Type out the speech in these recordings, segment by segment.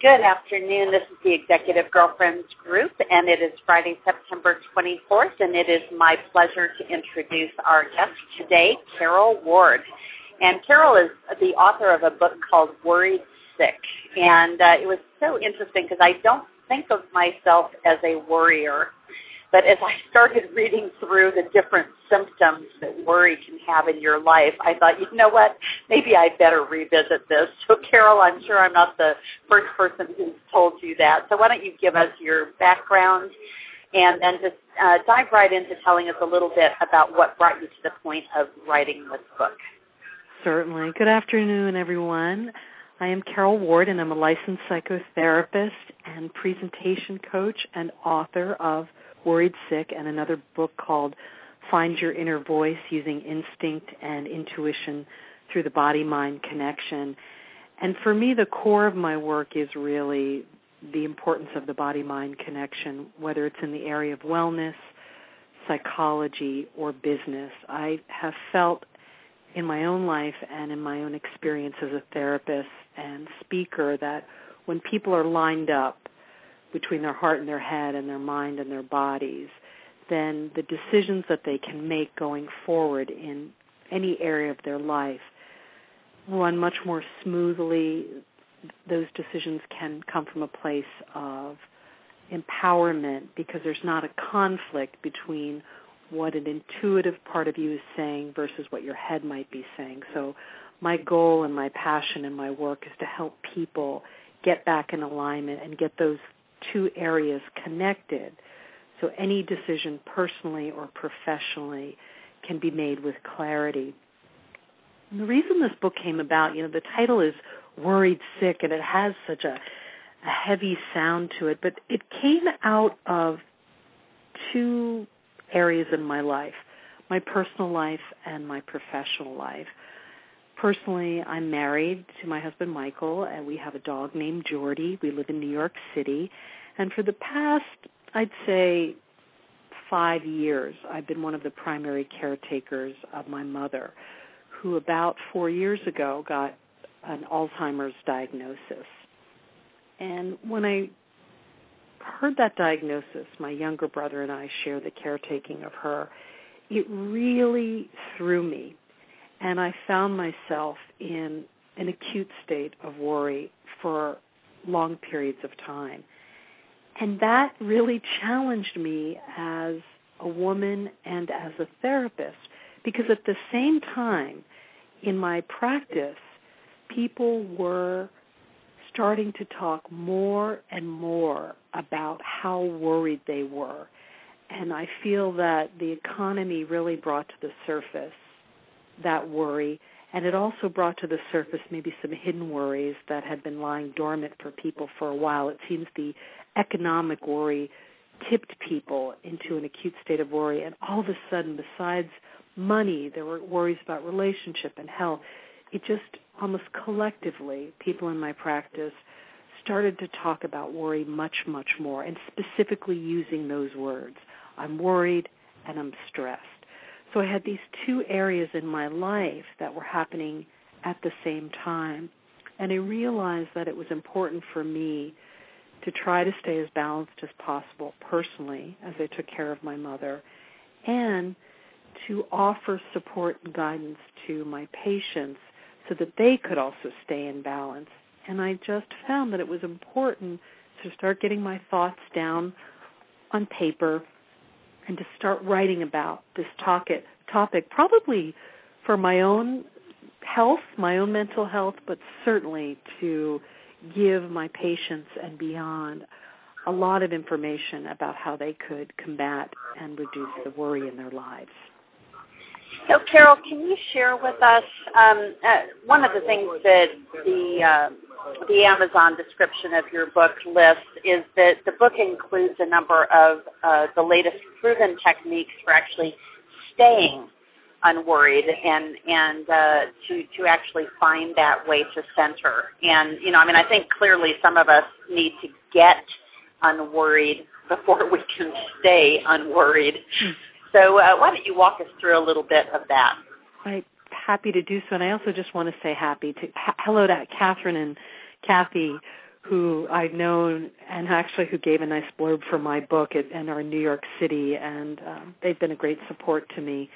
Good afternoon. This is the Executive Girlfriends Group, and it is Friday, September 24th, and it is my pleasure to introduce our guest today, Karol Ward. And Karol is the author of a book called Worried Sick, and uh, it was so interesting because I don't think of myself as a worrier. But as I started reading through the different symptoms that worry can have in your life, I thought, you know what, maybe I'd better revisit this. So Karol, I'm sure I'm not the first person who's told you that. So why don't you give us your background and then just uh, dive right into telling us a little bit about what brought you to the point of writing this book. Certainly. Good afternoon, everyone. I am Karol Ward, and I'm a licensed psychotherapist and presentation coach and author of Worried Sick and another book called Find Your Inner Voice Using Instinct and Intuition Through the Body-Mind Connection. And for me, the core of my work is really the importance of the body-mind connection, whether it's in the area of wellness, psychology, or business. I have felt in my own life and in my own experience as a therapist and speaker that when people are lined up between their heart and their head and their mind and their bodies, then the decisions that they can make going forward in any area of their life run much more smoothly. Those decisions can come from a place of empowerment because there's not a conflict between what an intuitive part of you is saying versus what your head might be saying. So my goal and my passion in my work is to help people get back in alignment and get those two areas connected. So any decision personally or professionally can be made with clarity. And the reason this book came about, you know, the title is Worried Sick and it has such a, a heavy sound to it, but it came out of two areas in my life, my personal life and my professional life. Personally, I'm married to my husband Michael, and we have a dog named Jordy. We live in New York City, and for the past, I'd say, five years, I've been one of the primary caretakers of my mother, who about four years ago got an Alzheimer's diagnosis. And when I heard that diagnosis, my younger brother and I share the caretaking of her, it really threw me and I found myself in an acute state of worry for long periods of time. And that really challenged me as a woman and as a therapist because at the same time in my practice, people were starting to talk more and more about how worried they were. And I feel that the economy really brought to the surface that worry, and it also brought to the surface maybe some hidden worries that had been lying dormant for people for a while. It seems the economic worry tipped people into an acute state of worry, and all of a sudden, besides money, there were worries about relationship and health. It just almost collectively, people in my practice started to talk about worry much, much more, and specifically using those words. I'm worried and I'm stressed. So I had these two areas in my life that were happening at the same time. And I realized that it was important for me to try to stay as balanced as possible personally as I took care of my mother and to offer support and guidance to my patients so that they could also stay in balance. And I just found that it was important to start getting my thoughts down on paper and to start writing about this topic, topic probably for my own health, my own mental health, but certainly to give my patients and beyond a lot of information about how they could combat and reduce the worry in their lives. So, Karol, can you share with us um, uh, one of the things that the uh, the Amazon description of your book lists is that the book includes a number of uh, the latest proven techniques for actually staying unworried and and uh, to to actually find that way to center. And you know, I mean, I think clearly some of us need to get unworried before we can stay unworried. Hmm. So uh, why don't you walk us through a little bit of that? I'm happy to do so, and I also just want to say happy to ha- hello to Catherine and Kathy, who I've known and actually who gave a nice blurb for my book at, and are in New York City, and um, they've been a great support to me.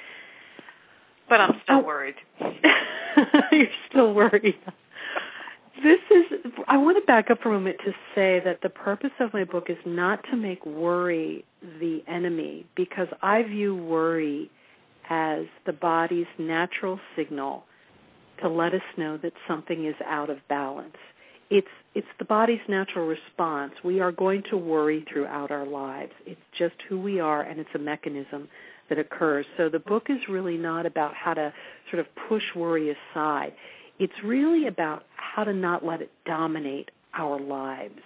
But I'm still oh. worried. You're still worried. This is, I want to back up for a moment to say that the purpose of my book is not to make worry the enemy because I view worry as the body's natural signal to let us know that something is out of balance. It's it's the body's natural response. We are going to worry throughout our lives. It's just who we are and it's a mechanism that occurs. So the book is really not about how to sort of push worry aside. It's really about how to not let it dominate our lives.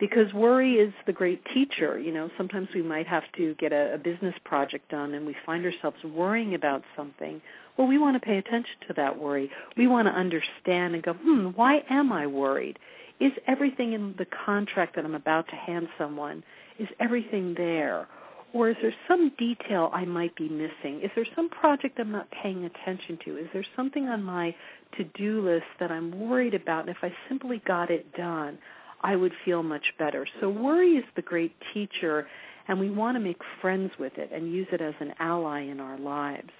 Because worry is the great teacher. You know, sometimes we might have to get a, a business project done and we find ourselves worrying about something. Well, we want to pay attention to that worry. We want to understand and go, hmm, why am I worried? Is everything in the contract that I'm about to hand someone, is everything there? Or is there some detail I might be missing? Is there some project I'm not paying attention to? Is there something on my to-do list that I'm worried about? And if I simply got it done, I would feel much better. So worry is the great teacher, and we want to make friends with it and use it as an ally in our lives.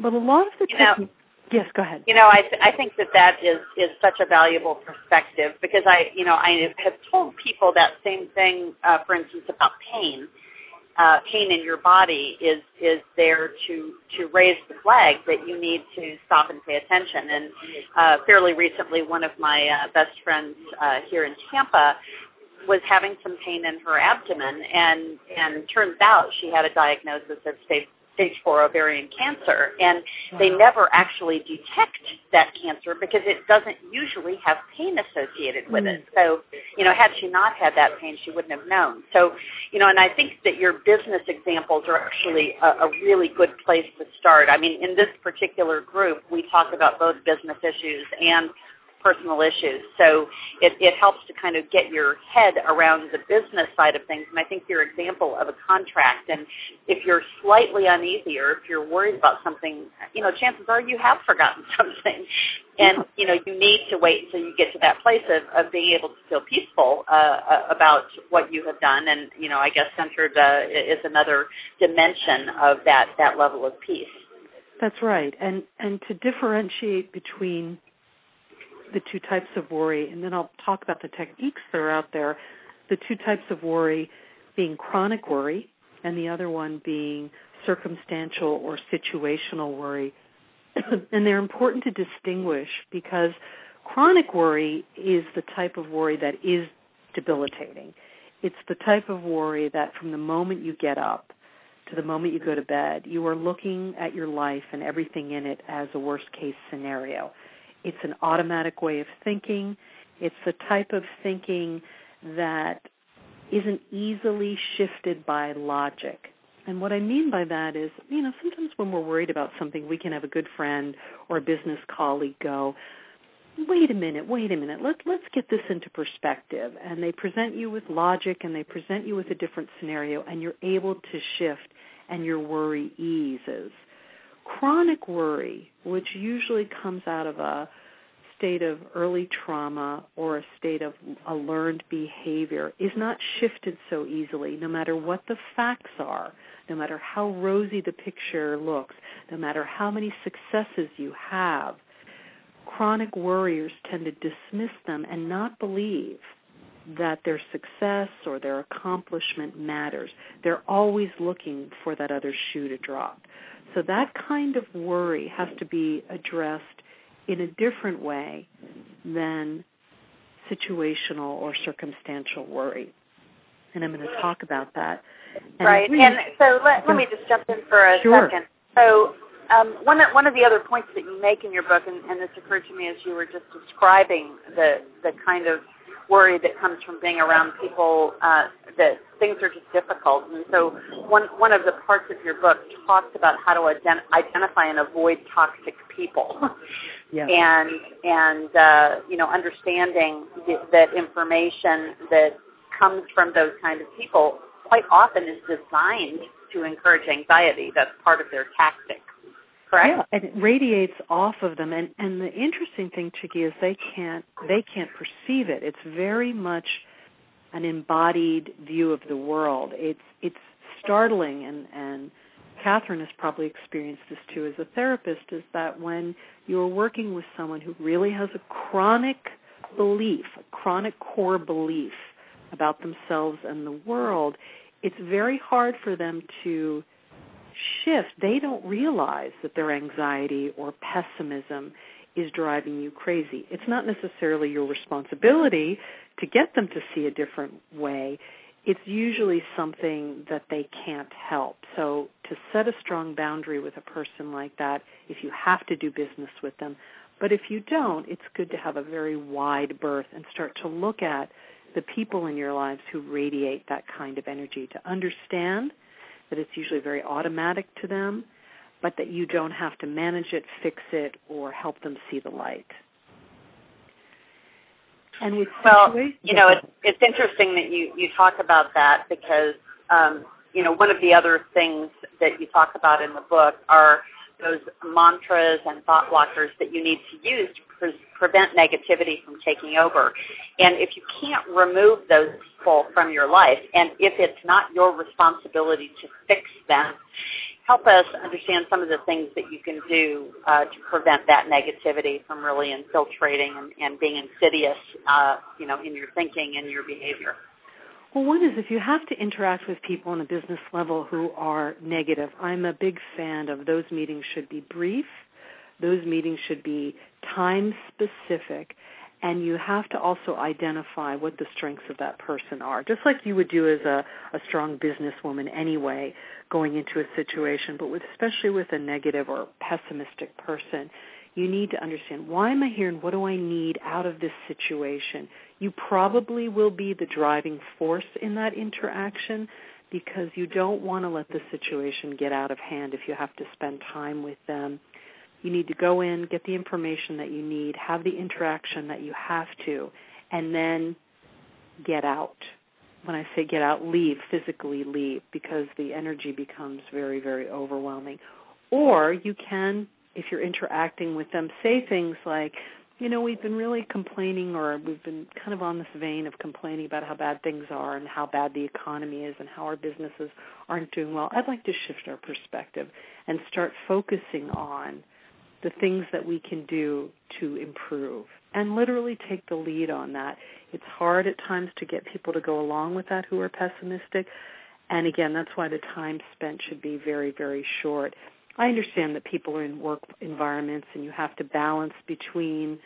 But a lot of the you know, yes, go ahead. You know, I th- I think that that is is such a valuable perspective because I you know I have told people that same thing, uh, for instance, about pain uh, pain in your body is is there to to raise the flag that you need to stop and pay attention. And uh, fairly recently, one of my uh, best friends uh, here in Tampa was having some pain in her abdomen, and and turns out she had a diagnosis of stage stage four ovarian cancer, and they never actually detect that cancer because it doesn't usually have pain associated with it. Hmm. So, you know, had she not had that pain, she wouldn't have known. So, you know, and I think that your business examples are actually a, a really good place to start. I mean, in this particular group, we talk about both business issues and personal issues. So it, it helps to kind of get your head around the business side of things. And I think your example of a contract, and if you're slightly uneasy or if you're worried about something, you know, chances are you have forgotten something. And, you know, you need to wait until you get to that place of, of being able to feel peaceful uh, uh about what you have done. And, you know, I guess centered uh, is another dimension of that, that level of peace. That's right. And and to differentiate between the two types of worry, and then I'll talk about the techniques that are out there. The two types of worry being chronic worry, and the other one being circumstantial or situational worry. and they're important to distinguish because chronic worry is the type of worry that is debilitating. It's the type of worry that from the moment you get up to the moment you go to bed, you are looking at your life and everything in it as a worst case scenario. It's an automatic way of thinking. It's the type of thinking that isn't easily shifted by logic. And what I mean by that is, you know, sometimes when we're worried about something, we can have a good friend or a business colleague go, wait a minute, wait a minute, Let, let's get this into perspective. And they present you with logic and they present you with a different scenario and you're able to shift and your worry eases. Chronic worry, which usually comes out of a state of early trauma or a state of a learned behavior, is not shifted so easily, no matter what the facts are, no matter how rosy the picture looks, no matter how many successes you have. Chronic worriers tend to dismiss them and not believe that their success or their accomplishment matters. They're always looking for that other shoe to drop. So that kind of worry has to be addressed in a different way than situational or circumstantial worry. And I'm going to talk about that. And right. And so let, let me just jump in for a sure. second. So um, one, of, one of the other points that you make in your book, and, and this occurred to me as you were just describing the, the kind of worry that comes from being around people uh, that things are just difficult. And so one one of the parts of your book talks about how to ident- identify and avoid toxic people. Yeah. And and uh, you know understanding th- that information that comes from those kind of people quite often is designed to encourage anxiety. That's part of their tactic. Correct? Yeah, and it radiates off of them. And and the interesting thing, Chicke, is they can't they can't perceive it. It's very much an embodied view of the world. It's it's startling, and and Catherine has probably experienced this too as a therapist. Is that when you're working with someone who really has a chronic belief, a chronic core belief about themselves and the world, it's very hard for them to shift. They don't realize that their anxiety or pessimism is driving you crazy. It's not necessarily your responsibility to get them to see a different way. It's usually something that they can't help. So to set a strong boundary with a person like that, if you have to do business with them, but if you don't, it's good to have a very wide berth and start to look at the people in your lives who radiate that kind of energy to understand that it's usually very automatic to them, but that you don't have to manage it, fix it, or help them see the light. And with well, you know, it's it's interesting that you you talk about that because um, you know one of the other things that you talk about in the book are those mantras and thought blockers that you need to use to pre- prevent negativity from taking over. And if you can't remove those from your life, and if it's not your responsibility to fix them, help us understand some of the things that you can do uh, to prevent that negativity from really infiltrating and, and being insidious, uh, you know, in your thinking and your behavior. Well, one is if you have to interact with people on a business level who are negative, I'm a big fan of those meetings should be brief. Those meetings should be time specific and you have to also identify what the strengths of that person are, just like you would do as a, a strong businesswoman anyway, going into a situation, but with, especially with a negative or pessimistic person, you need to understand why am I here and what do I need out of this situation. You probably will be the driving force in that interaction because you don't want to let the situation get out of hand if you have to spend time with them you need to go in, get the information that you need, have the interaction that you have to, and then get out. When I say get out, leave, physically leave, because the energy becomes very, very overwhelming. Or you can, if you're interacting with them, say things like, you know, we've been really complaining or we've been kind of on this vein of complaining about how bad things are and how bad the economy is and how our businesses aren't doing well. I'd like to shift our perspective and start focusing on the things that we can do to improve and literally take the lead on that. It's hard at times to get people to go along with that who are pessimistic. And again, that's why the time spent should be very, very short. I understand that people are in work environments and you have to balance between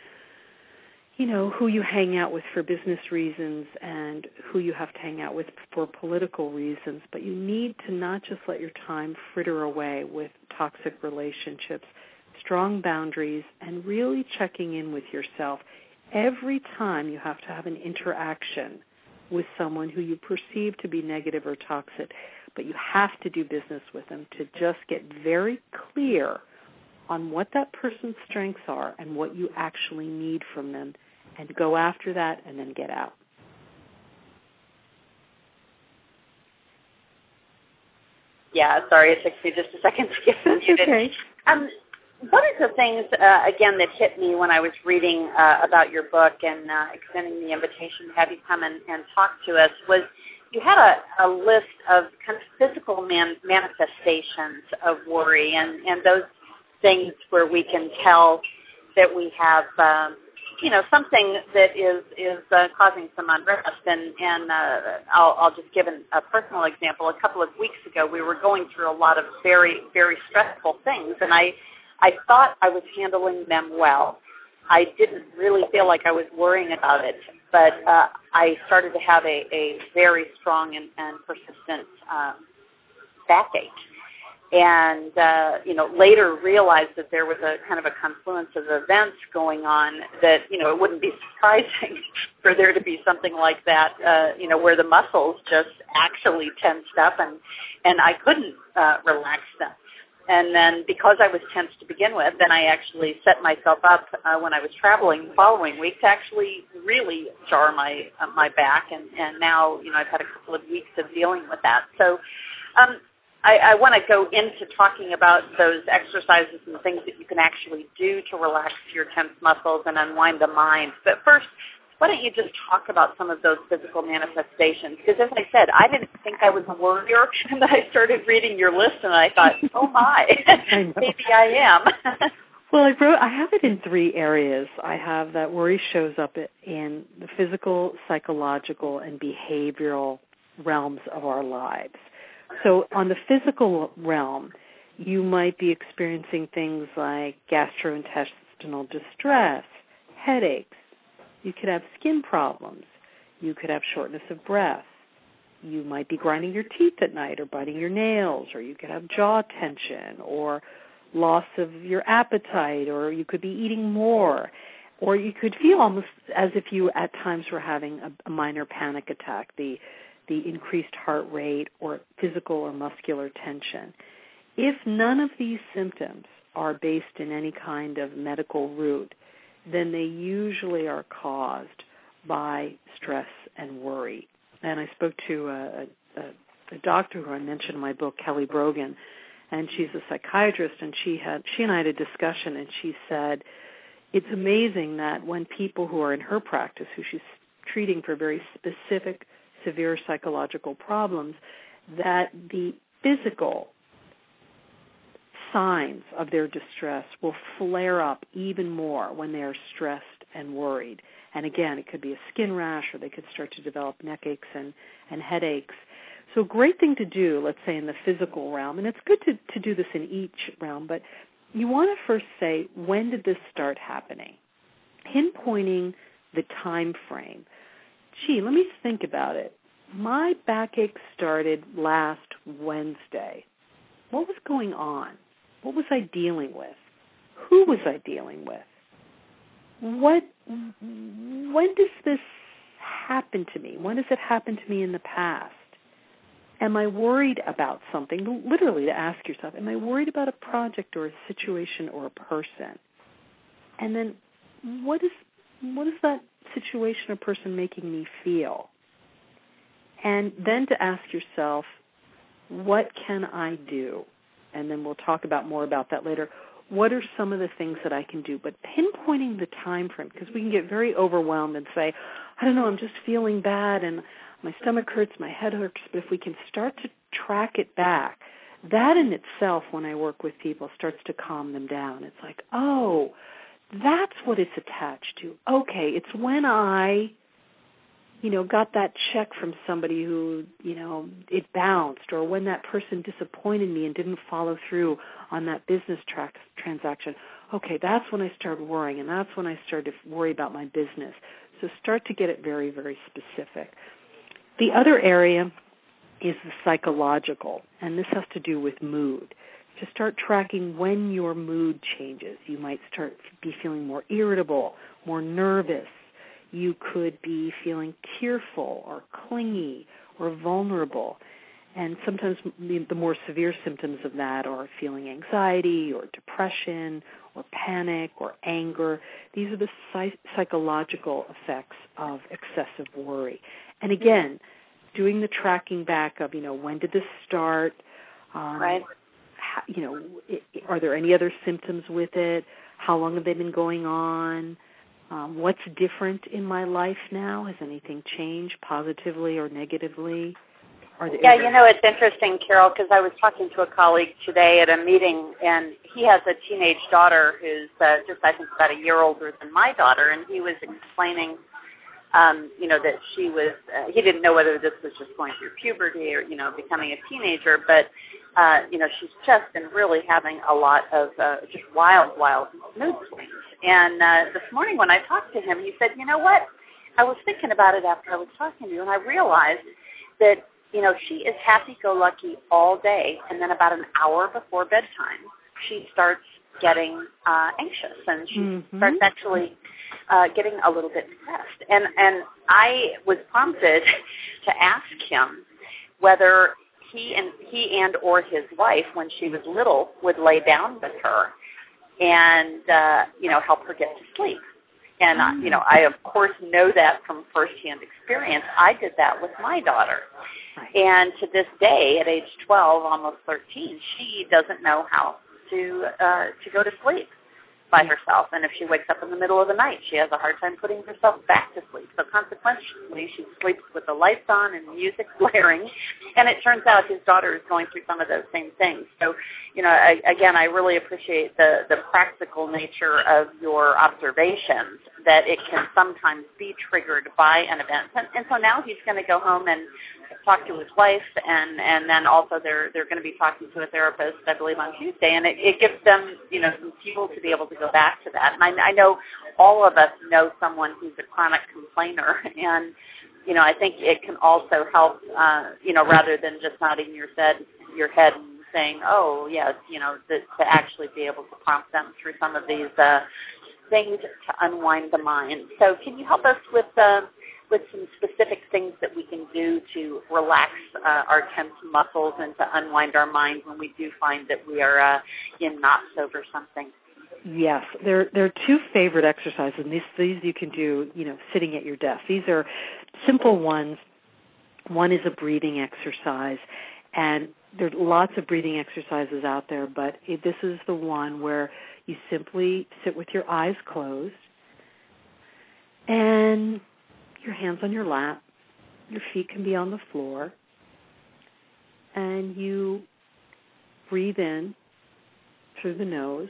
you know, who you hang out with for business reasons and who you have to hang out with for political reasons, but you need to not just let your time fritter away with toxic relationships strong boundaries, and really checking in with yourself every time you have to have an interaction with someone who you perceive to be negative or toxic, but you have to do business with them to just get very clear on what that person's strengths are and what you actually need from them and go after that and then get out. Yeah, sorry, it took me just a second to get muted. Okay. Um, one of the things, uh, again, that hit me when I was reading uh, about your book and uh, extending the invitation to have you come and, and talk to us was you had a, a list of kind of physical man, manifestations of worry and, and those things where we can tell that we have, um, you know, something that is is uh, causing some unrest. And and uh, I'll, I'll just give an, a personal example. A couple of weeks ago, we were going through a lot of very very stressful things, and I I thought I was handling them well. I didn't really feel like I was worrying about it, but uh, I started to have a, a very strong and, and persistent um, backache. And uh, you know, later realized that there was a kind of a confluence of events going on that you know it wouldn't be surprising for there to be something like that. Uh, you know, where the muscles just actually tensed up and and I couldn't uh, relax them. And then because I was tense to begin with, then I actually set myself up uh, when I was traveling the following week to actually really jar my uh, my back. And, and now, you know, I've had a couple of weeks of dealing with that. So um, I, I want to go into talking about those exercises and things that you can actually do to relax your tense muscles and unwind the mind. But first, why don't you just talk about some of those physical manifestations? Because as I said, I didn't think I was a warrior, and then I started reading your list, and I thought, oh my, I maybe I am. well, I wrote. I have it in three areas. I have that worry shows up in the physical, psychological, and behavioral realms of our lives. So on the physical realm, you might be experiencing things like gastrointestinal distress, headaches, you could have skin problems. You could have shortness of breath. You might be grinding your teeth at night or biting your nails, or you could have jaw tension or loss of your appetite, or you could be eating more. Or you could feel almost as if you at times were having a, a minor panic attack, the the increased heart rate or physical or muscular tension. If none of these symptoms are based in any kind of medical root, then they usually are caused by stress and worry. And I spoke to a, a, a doctor who I mentioned in my book, Kelly Brogan, and she's a psychiatrist, and she had she and I had a discussion, and she said it's amazing that when people who are in her practice, who she's treating for very specific, severe psychological problems, that the physical signs of their distress will flare up even more when they are stressed and worried. And again, it could be a skin rash or they could start to develop neck aches and, and headaches. So a great thing to do, let's say in the physical realm, and it's good to, to do this in each realm, but you want to first say, when did this start happening? Pinpointing the time frame. Gee, let me think about it. My backache started last Wednesday. What was going on? What was I dealing with? Who was I dealing with? What when does this happen to me? When does it happen to me in the past? Am I worried about something? Literally to ask yourself, am I worried about a project or a situation or a person? And then what is what is that situation or person making me feel? And then to ask yourself, what can I do? And then we'll talk about more about that later. What are some of the things that I can do? But pinpointing the time frame, because we can get very overwhelmed and say, I don't know, I'm just feeling bad and my stomach hurts, my head hurts. But if we can start to track it back, that in itself, when I work with people, starts to calm them down. It's like, oh, that's what it's attached to. Okay, it's when I you know, got that check from somebody who, you know, it bounced, or when that person disappointed me and didn't follow through on that business tra- transaction. Okay, that's when I started worrying, and that's when I started to worry about my business. So start to get it very, very specific. The other area is the psychological, and this has to do with mood. To start tracking when your mood changes. You might start be feeling more irritable, more nervous, you could be feeling tearful or clingy or vulnerable. And sometimes the more severe symptoms of that are feeling anxiety or depression or panic or anger. These are the psychological effects of excessive worry. And again, doing the tracking back of, you know, when did this start? Um, right. How, you know, are there any other symptoms with it? How long have they been going on? Um, what's different in my life now? Has anything changed positively or negatively? yeah, you know, it's interesting, Karol, because I was talking to a colleague today at a meeting, and he has a teenage daughter who's uh, just, I think, about a year older than my daughter, and he was explaining, um, you know, that she was, uh, he didn't know whether this was just going through puberty or, you know, becoming a teenager, but, uh, you know, she's just been really having a lot of uh, just wild, wild mood swings and uh, this morning when I talked to him, he said, you know what? I was thinking about it after I was talking to you, and I realized that, you know, she is happy-go-lucky all day, and then about an hour before bedtime, she starts getting uh, anxious, and she mm-hmm. starts actually uh, getting a little bit depressed. And and I was prompted to ask him whether he and he and or his wife, when she was little, would lay down with her and uh, you know help her get to sleep. And uh, you know, I of course know that from firsthand experience. I did that with my daughter. And to this day, at age 12, almost 13, she doesn't know how to uh, to go to sleep by herself. And if she wakes up in the middle of the night, she has a hard time putting herself back to sleep. So consequently, she sleeps with the lights on and music blaring. And it turns out his daughter is going through some of those same things. So, you know, I, again, I really appreciate the, the practical nature of your observations that it can sometimes be triggered by an event. And, and so now he's going to go home and talk to his wife, and and then also they're they're going to be talking to a therapist, I believe, on Tuesday, and it, it gives them you know some fuel to be able to go back to that. And I, I know all of us know someone who's a chronic complainer, and you know I think it can also help uh, you know rather than just nodding your head your head and saying, oh yes, you know, to, to actually be able to prompt them through some of these uh, things to unwind the mind. So can you help us with uh, with some specific things that we can do to relax uh, our tense muscles and to unwind our mind when we do find that we are uh, in knots over something. Yes, there there are two favorite exercises, and these these you can do, you know, sitting at your desk. These are simple ones. One is a breathing exercise, and there's lots of breathing exercises out there, but it, this is the one where you simply sit with your eyes closed and your hands on your lap. Your feet can be on the floor. And you breathe in through the nose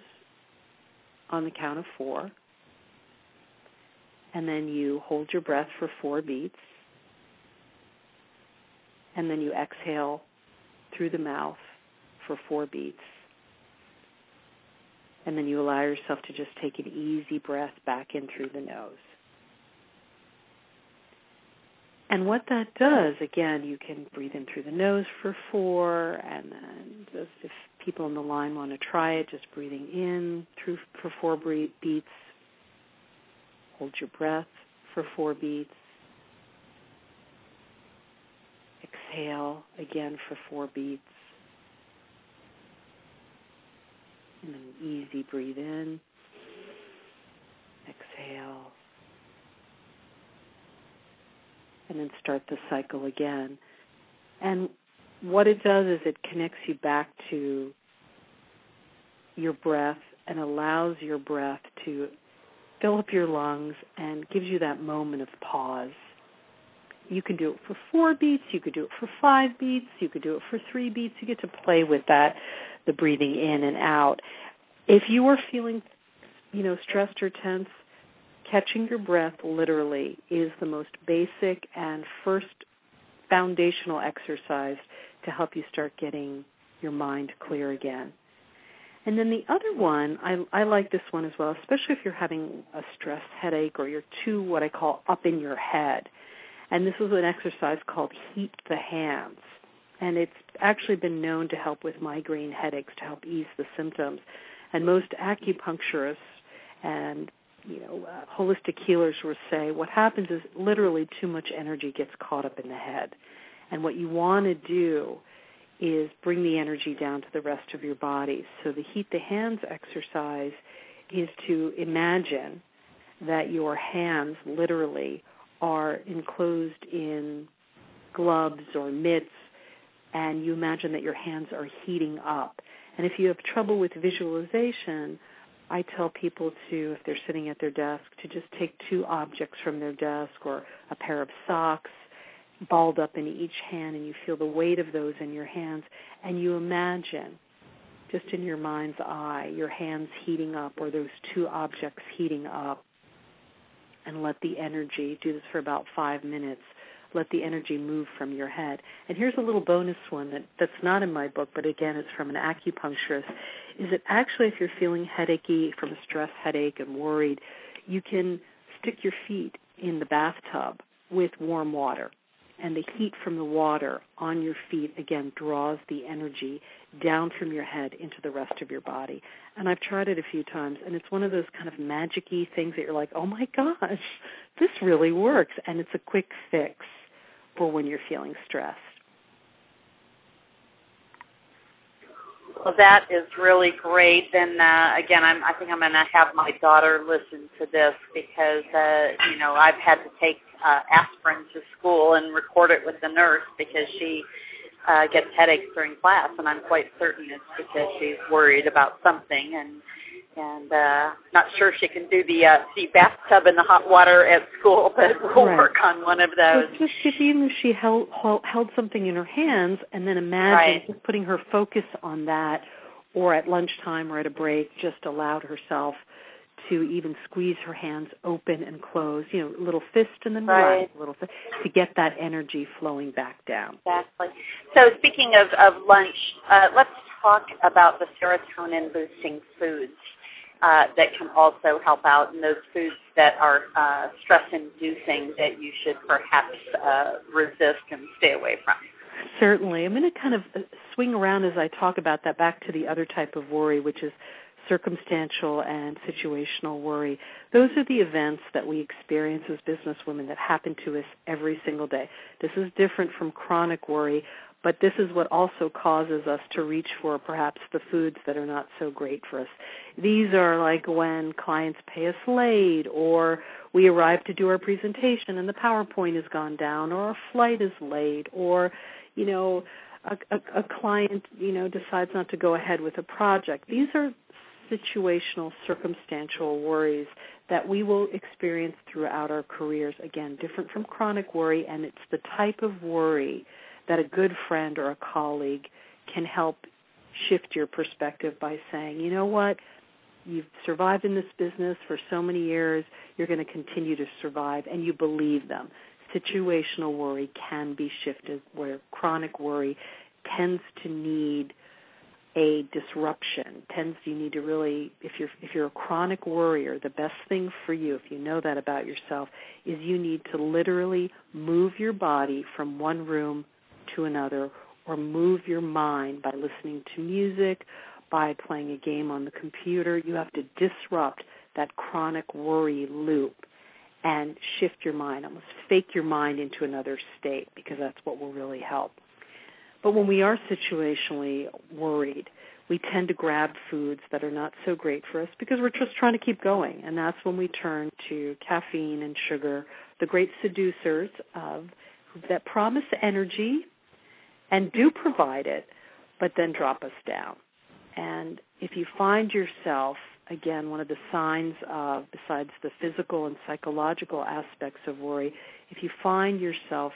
on the count of four. And then you hold your breath for four beats. And then you exhale through the mouth for four beats. And then you allow yourself to just take an easy breath back in through the nose. And what that does, again, you can breathe in through the nose for four, and then if people on the line want to try it, just breathing in through for four beats. Hold your breath for four beats. Exhale again for four beats. And then easy breathe in. Exhale and then start the cycle again. And what it does is it connects you back to your breath and allows your breath to fill up your lungs and gives you that moment of pause. You can do it for four beats, you could do it for five beats, you could do it for three beats. You get to play with that, the breathing in and out. If you are feeling, you know, stressed or tense, catching your breath literally is the most basic and first foundational exercise to help you start getting your mind clear again. And then the other one, I, I like this one as well, especially if you're having a stress headache or you're too what I call up in your head. And this is an exercise called Heat the Hands. And it's actually been known to help with migraine headaches to help ease the symptoms. And most acupuncturists and you know, uh, holistic healers will say what happens is literally too much energy gets caught up in the head. And what you want to do is bring the energy down to the rest of your body. So the heat the hands exercise is to imagine that your hands literally are enclosed in gloves or mitts and you imagine that your hands are heating up. And if you have trouble with visualization, I tell people to, if they're sitting at their desk, to just take two objects from their desk or a pair of socks balled up in each hand and you feel the weight of those in your hands and you imagine just in your mind's eye your hands heating up or those two objects heating up and let the energy do this for about five minutes let the energy move from your head. And here's a little bonus one that, that's not in my book, but again, it's from an acupuncturist, is that actually if you're feeling headachy from a stress headache and worried, you can stick your feet in the bathtub with warm water. And the heat from the water on your feet, again, draws the energy down from your head into the rest of your body. And I've tried it a few times, and it's one of those kind of magic-y things that you're like, oh my gosh, this really works. And it's a quick fix for when you're feeling stressed. Well, that is really great. And uh, again, I'm, I think I'm going to have my daughter listen to this because uh, you know I've had to take uh, aspirin to school and record it with the nurse because she uh, gets headaches during class, and I'm quite certain it's because she's worried about something and and uh, not sure she can do the uh, the bathtub in the hot water at school, but we'll right. work on one of those. So just if even if she held held something in her hands, and then imagine right. just putting her focus on that, or at lunchtime or at a break, just allowed herself to even squeeze her hands open and close, you know, little fist and then right. relax, little fist, to get that energy flowing back down. Exactly. So speaking of, of lunch, uh, let's talk about the serotonin boosting foods uh, that can also help out, and those foods that are uh, stress-inducing that you should perhaps uh, resist and stay away from. Certainly. I'm going to kind of uh, swing around as I talk about that back to the other type of worry, which is circumstantial and situational worry. Those are the events that we experience as businesswomen that happen to us every single day. This is different from chronic worry, but this is what also causes us to reach for perhaps the foods that are not so great for us. These are like when clients pay us late or we arrive to do our presentation and the PowerPoint has gone down or our flight is late or, you know, a, a, a client, you know, decides not to go ahead with a project. These are situational, circumstantial worries that we will experience throughout our careers. Again, different from chronic worry, and it's the type of worry that a good friend or a colleague can help shift your perspective by saying, you know what, you've survived in this business for so many years, you're going to continue to survive, and you believe them. Situational worry can be shifted where chronic worry tends to need a disruption tends you need to really if you're if you're a chronic worrier the best thing for you if you know that about yourself is you need to literally move your body from one room to another or move your mind by listening to music by playing a game on the computer you have to disrupt that chronic worry loop and shift your mind almost fake your mind into another state because that's what will really help but when we are situationally worried, we tend to grab foods that are not so great for us because we're just trying to keep going. And that's when we turn to caffeine and sugar, the great seducers of that promise energy and do provide it, but then drop us down. And if you find yourself, again, one of the signs of, besides the physical and psychological aspects of worry, if you find yourself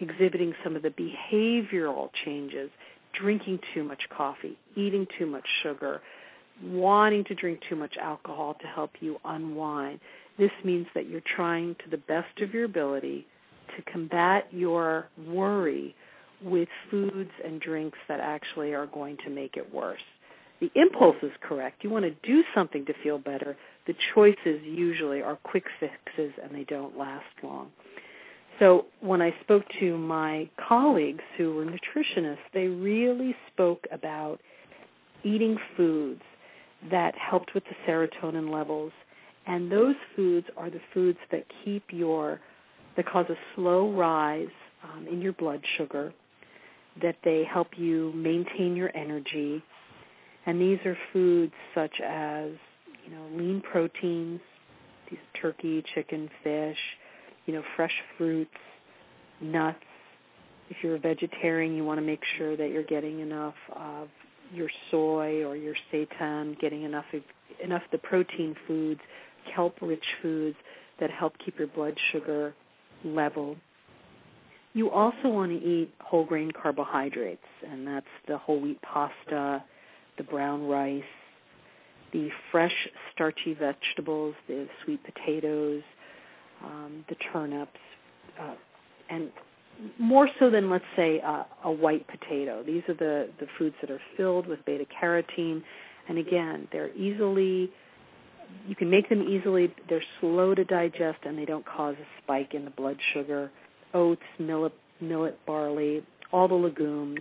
exhibiting some of the behavioral changes, drinking too much coffee, eating too much sugar, wanting to drink too much alcohol to help you unwind. This means that you're trying to the best of your ability to combat your worry with foods and drinks that actually are going to make it worse. The impulse is correct. You want to do something to feel better. The choices usually are quick fixes and they don't last long. So when I spoke to my colleagues who were nutritionists, they really spoke about eating foods that helped with the serotonin levels. And those foods are the foods that keep your, that cause a slow rise um, in your blood sugar, that they help you maintain your energy. And these are foods such as, you know, lean proteins, these turkey, chicken, fish, you know, fresh fruits, nuts. If you're a vegetarian, you want to make sure that you're getting enough of your soy or your seitan, getting enough of, enough of the protein foods, kelp-rich foods that help keep your blood sugar level. You also want to eat whole grain carbohydrates, and that's the whole wheat pasta, the brown rice, the fresh starchy vegetables, the sweet potatoes, um, the turnips, uh, and more so than let's say uh, a white potato. These are the the foods that are filled with beta carotene, and again, they're easily you can make them easily. They're slow to digest, and they don't cause a spike in the blood sugar. Oats, millet, millet, barley, all the legumes.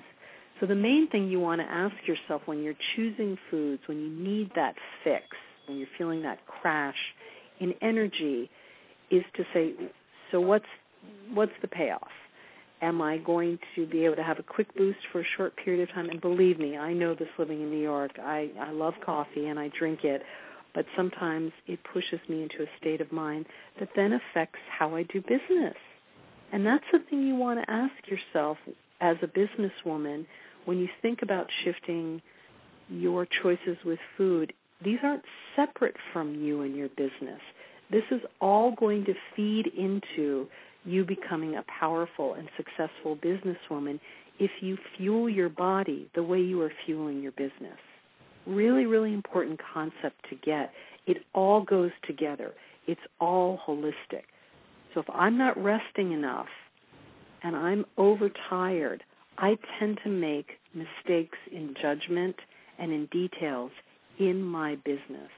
So the main thing you want to ask yourself when you're choosing foods, when you need that fix, when you're feeling that crash in energy, is to say, so what's what's the payoff? am I going to be able to have a quick boost for a short period of time? And believe me, I know this living in New York. I, I love coffee and I drink it, but sometimes it pushes me into a state of mind that then affects how I do business. And that's the thing you want to ask yourself as a businesswoman when you think about shifting your choices with food. These aren't separate from you and your business. This is all going to feed into you becoming a powerful and successful businesswoman if you fuel your body the way you are fueling your business. Really, really important concept to get. It all goes together. It's all holistic. So if I'm not resting enough and I'm overtired, I tend to make mistakes in judgment and in details in my business.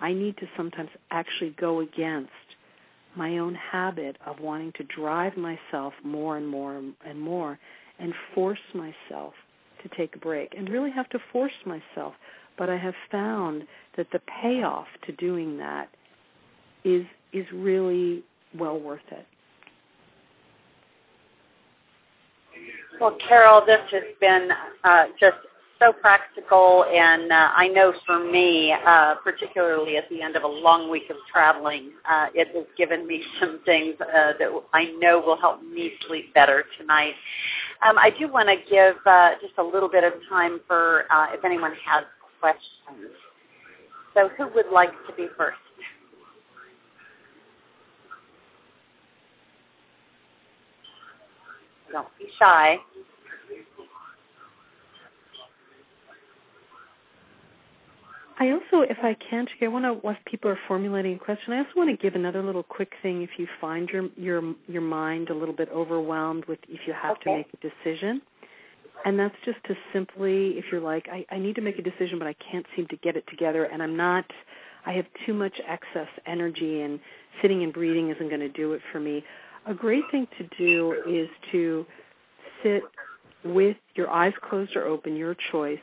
I need to sometimes actually go against my own habit of wanting to drive myself more and more and more and force myself to take a break and really have to force myself. But I have found that the payoff to doing that is is really well worth it. Well, Karol, this has been uh, just so practical, and uh, I know for me, uh, particularly at the end of a long week of traveling, uh, it has given me some things uh, that I know will help me sleep better tonight. Um, I do want to give uh, just a little bit of time for uh, if anyone has questions. So who would like to be first? Don't be shy. I also, if I can, I want to, while people are formulating a question, I also want to give another little quick thing. If you find your your your mind a little bit overwhelmed with, if you have okay. to make a decision, and that's just to simply, if you're like, I, I need to make a decision, but I can't seem to get it together, and I'm not, I have too much excess energy, and sitting and breathing isn't going to do it for me. A great thing to do is to sit with your eyes closed or open, your choice,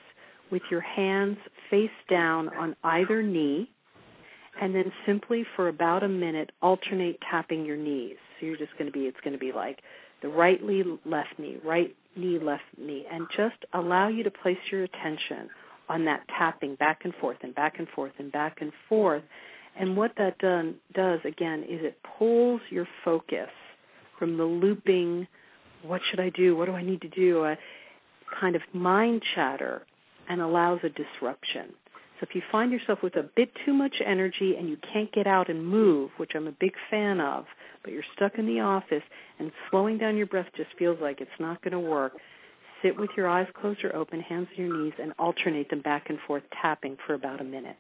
with your hands face down on either knee, and then simply for about a minute alternate tapping your knees. So you're just going to be, it's going to be like the right knee, left knee, right knee, left knee, and just allow you to place your attention on that tapping back and forth and back and forth and back and forth. And what that done, does, again, is it pulls your focus from the looping, what should I do, what do I need to do, a kind of mind chatter and allows a disruption. So if you find yourself with a bit too much energy and you can't get out and move, which I'm a big fan of, but you're stuck in the office and slowing down your breath just feels like it's not going to work, sit with your eyes closed or open, hands on your knees, and alternate them back and forth, tapping for about a minute.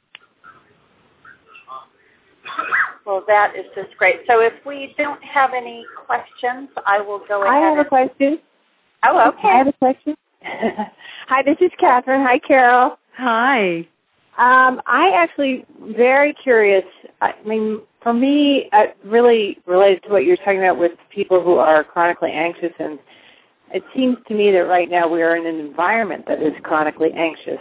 Well, that is just great. So if we don't have any questions, I will go ahead. I have a question. Oh, okay. I have a question. Hi, this is Catherine. Hi, Karol. Hi. Um, I actually very curious. I mean, for me, it really related to what you're talking about with people who are chronically anxious, and it seems to me that right now we are in an environment that is chronically anxious.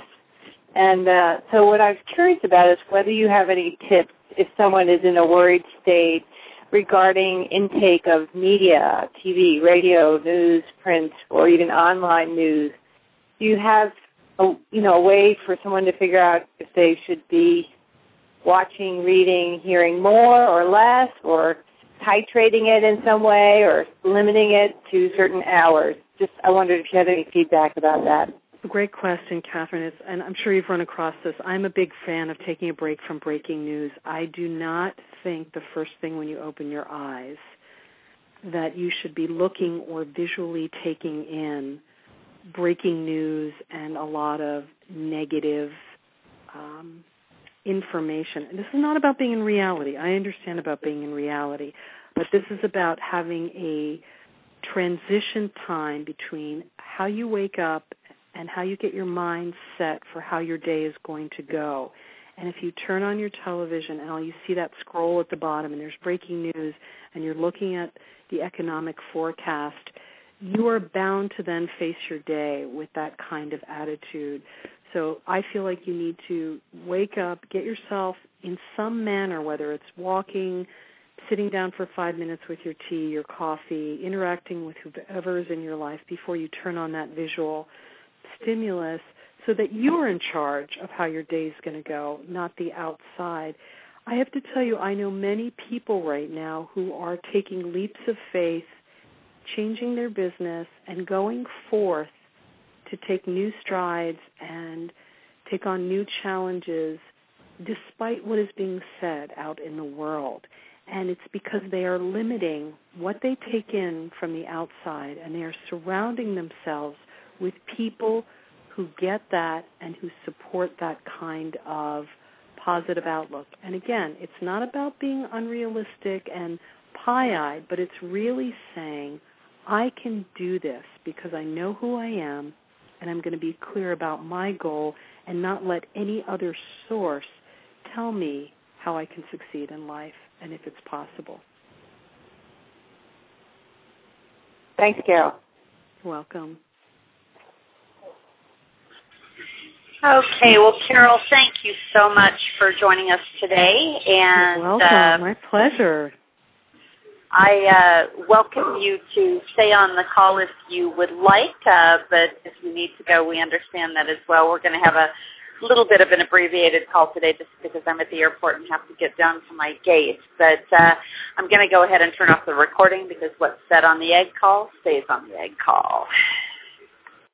And uh, so, what I was curious about is whether you have any tips if someone is in a worried state regarding intake of media, TV, radio, news, print, or even online news. Do you have a, you know, a way for someone to figure out if they should be watching, reading, hearing more or less, or titrating it in some way, or limiting it to certain hours? Just, I wondered if you had any feedback about that. Great question, Catherine. It's, and I'm sure you've run across this. I'm a big fan of taking a break from breaking news. I do not think the first thing when you open your eyes that you should be looking or visually taking in breaking news and a lot of negative um, information. And this is not about being in reality. I understand about being in reality, but this is about having a transition time between how you wake up and how you get your mind set for how your day is going to go. And if you turn on your television and all you see that scroll at the bottom and there's breaking news and you're looking at the economic forecast, you are bound to then face your day with that kind of attitude. So I feel like you need to wake up, get yourself in some manner, whether it's walking, sitting down for five minutes with your tea, your coffee, interacting with whoever is in your life before you turn on that visual stimulus so that you're in charge of how your day is going to go, not the outside. I have to tell you, I know many people right now who are taking leaps of faith, changing their business, and going forth to take new strides and take on new challenges despite what is being said out in the world. And it's because they are limiting what they take in from the outside and they are surrounding themselves with people who get that and who support that kind of positive outlook. And again, it's not about being unrealistic and pie-eyed, but it's really saying, I can do this because I know who I am and I'm going to be clear about my goal and not let any other source tell me how I can succeed in life and if it's possible. Thanks, Karol. Welcome. Okay, well, Karol, thank you so much for joining us today. And You're welcome. Uh, My pleasure. I uh, welcome you to stay on the call if you would like, uh, but if you need to go, we understand that as well. We're going to have a little bit of an abbreviated call today just because I'm at the airport and have to get down to my gate. But uh, I'm going to go ahead and turn off the recording because what's said on the egg call stays on the egg call.